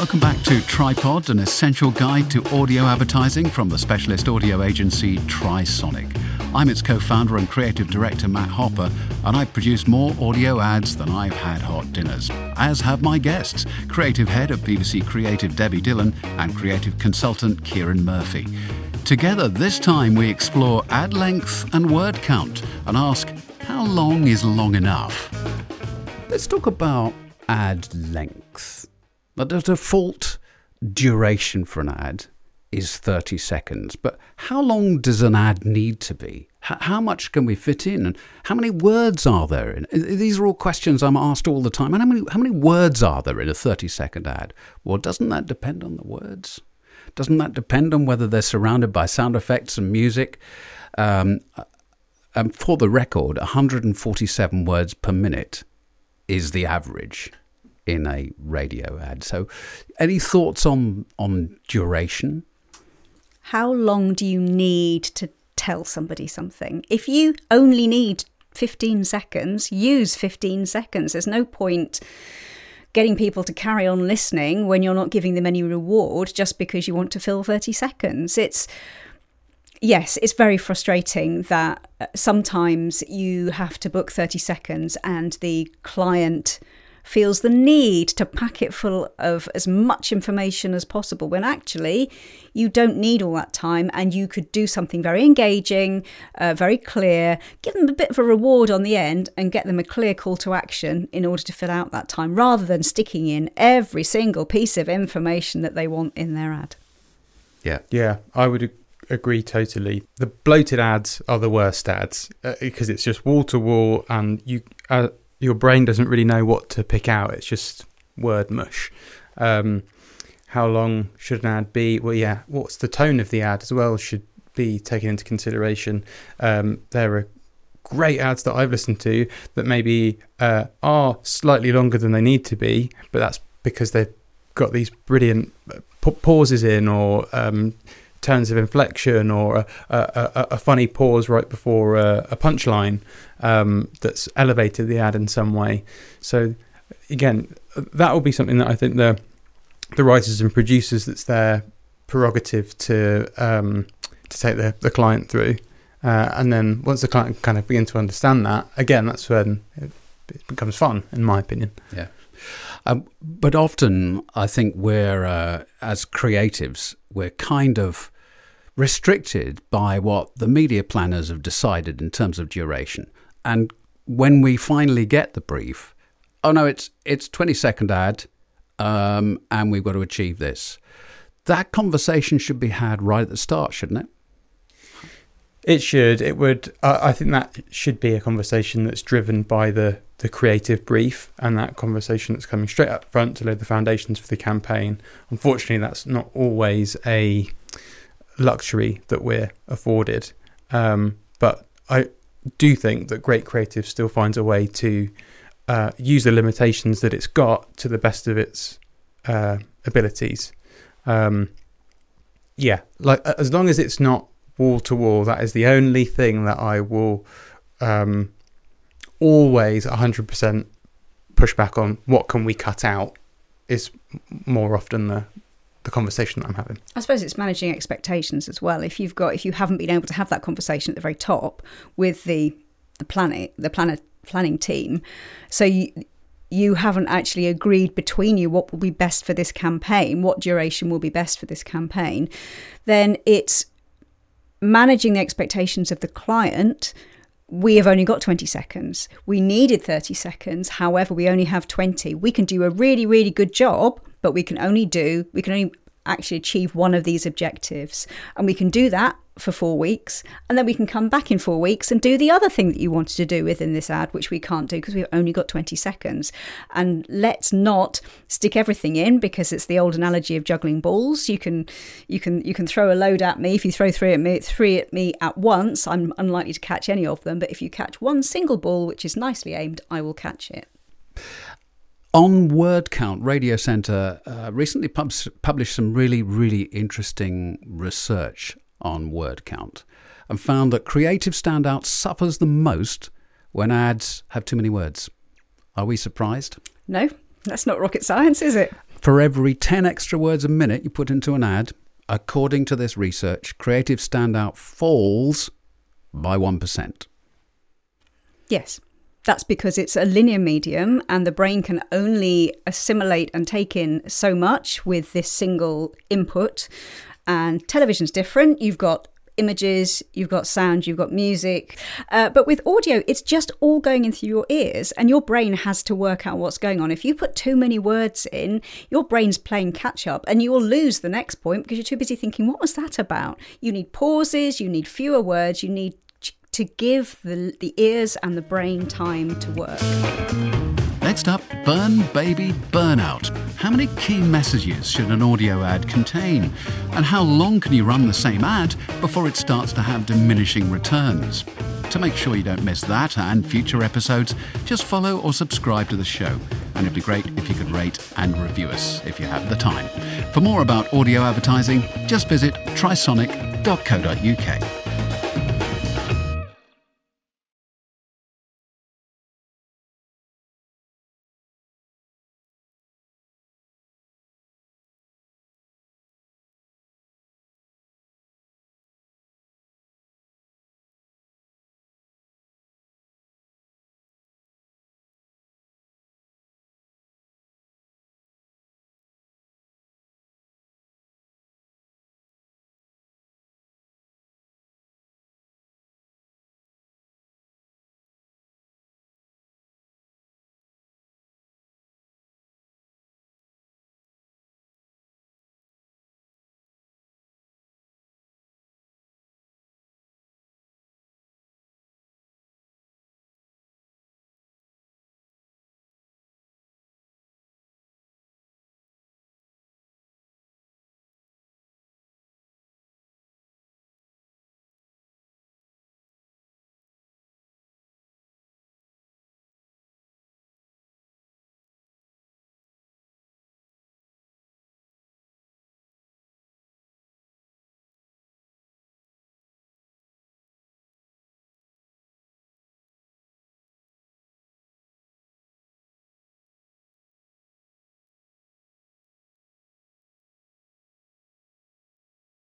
Welcome back to Tripod, an essential guide to audio advertising from the specialist audio agency Trisonic. I'm its co founder and creative director, Matt Hopper, and I've produced more audio ads than I've had hot dinners, as have my guests creative head of BBC Creative, Debbie Dillon, and creative consultant, Kieran Murphy. Together, this time we explore ad length and word count and ask how long is long enough? Let's talk about ad length. The default duration for an ad is 30 seconds, but how long does an ad need to be? How much can we fit in? And how many words are there in? These are all questions I'm asked all the time. And how many, how many words are there in a 30 second ad? Well, doesn't that depend on the words? Doesn't that depend on whether they're surrounded by sound effects and music? Um, and for the record, 147 words per minute is the average in a radio ad. So, any thoughts on on duration? How long do you need to tell somebody something? If you only need 15 seconds, use 15 seconds. There's no point getting people to carry on listening when you're not giving them any reward just because you want to fill 30 seconds. It's yes, it's very frustrating that uh, sometimes you have to book 30 seconds and the client feels the need to pack it full of as much information as possible when actually you don't need all that time and you could do something very engaging, uh, very clear, give them a bit of a reward on the end and get them a clear call to action in order to fill out that time rather than sticking in every single piece of information that they want in their ad. Yeah. Yeah, I would agree totally. The bloated ads are the worst ads uh, because it's just wall to wall and you uh, your brain doesn't really know what to pick out. It's just word mush. Um, how long should an ad be? Well, yeah, what's the tone of the ad as well should be taken into consideration. Um, there are great ads that I've listened to that maybe uh, are slightly longer than they need to be, but that's because they've got these brilliant uh, pauses in or um, turns of inflection or a, a, a funny pause right before a, a punchline um, that's elevated the ad in some way. So again, that will be something that I think the the writers and producers that's their prerogative to um, to take the, the client through. Uh, and then once the client kind of begin to understand that, again, that's when it, it becomes fun, in my opinion. Yeah. Um, but often, I think we're, uh, as creatives, we're kind of restricted by what the media planners have decided in terms of duration. And when we finally get the brief, oh no, it's it's 20 second ad, um, and we've got to achieve this. That conversation should be had right at the start, shouldn't it? It should. It would. I think that should be a conversation that's driven by the the creative brief and that conversation that's coming straight up front to lay the foundations for the campaign. Unfortunately, that's not always a luxury that we're afforded. Um, but I do think that great creative still finds a way to uh, use the limitations that it's got to the best of its uh, abilities. Um, yeah, like as long as it's not wall to wall, that is the only thing that I will um, always 100% push back on. What can we cut out? Is more often the the conversation that I'm having. I suppose it's managing expectations as well. If you've got if you haven't been able to have that conversation at the very top with the the planet the planet planning team, so you you haven't actually agreed between you what will be best for this campaign, what duration will be best for this campaign, then it's managing the expectations of the client we have only got 20 seconds. We needed 30 seconds. However, we only have 20. We can do a really, really good job, but we can only do, we can only actually achieve one of these objectives. And we can do that for four weeks. And then we can come back in four weeks and do the other thing that you wanted to do within this ad, which we can't do because we've only got 20 seconds. And let's not stick everything in because it's the old analogy of juggling balls. You can you can you can throw a load at me. If you throw three at me three at me at once, I'm unlikely to catch any of them. But if you catch one single ball which is nicely aimed, I will catch it. On word count, Radio Centre uh, recently pub- published some really, really interesting research on word count and found that creative standout suffers the most when ads have too many words. Are we surprised? No, that's not rocket science, is it? For every 10 extra words a minute you put into an ad, according to this research, creative standout falls by 1%. Yes. That's because it's a linear medium and the brain can only assimilate and take in so much with this single input. And television's different. You've got images, you've got sound, you've got music. Uh, but with audio, it's just all going in through your ears, and your brain has to work out what's going on. If you put too many words in, your brain's playing catch up, and you will lose the next point because you're too busy thinking, what was that about? You need pauses, you need fewer words, you need to give the, the ears and the brain time to work. Next up, Burn Baby Burnout. How many key messages should an audio ad contain? And how long can you run the same ad before it starts to have diminishing returns? To make sure you don't miss that and future episodes, just follow or subscribe to the show. And it'd be great if you could rate and review us if you have the time. For more about audio advertising, just visit trisonic.co.uk.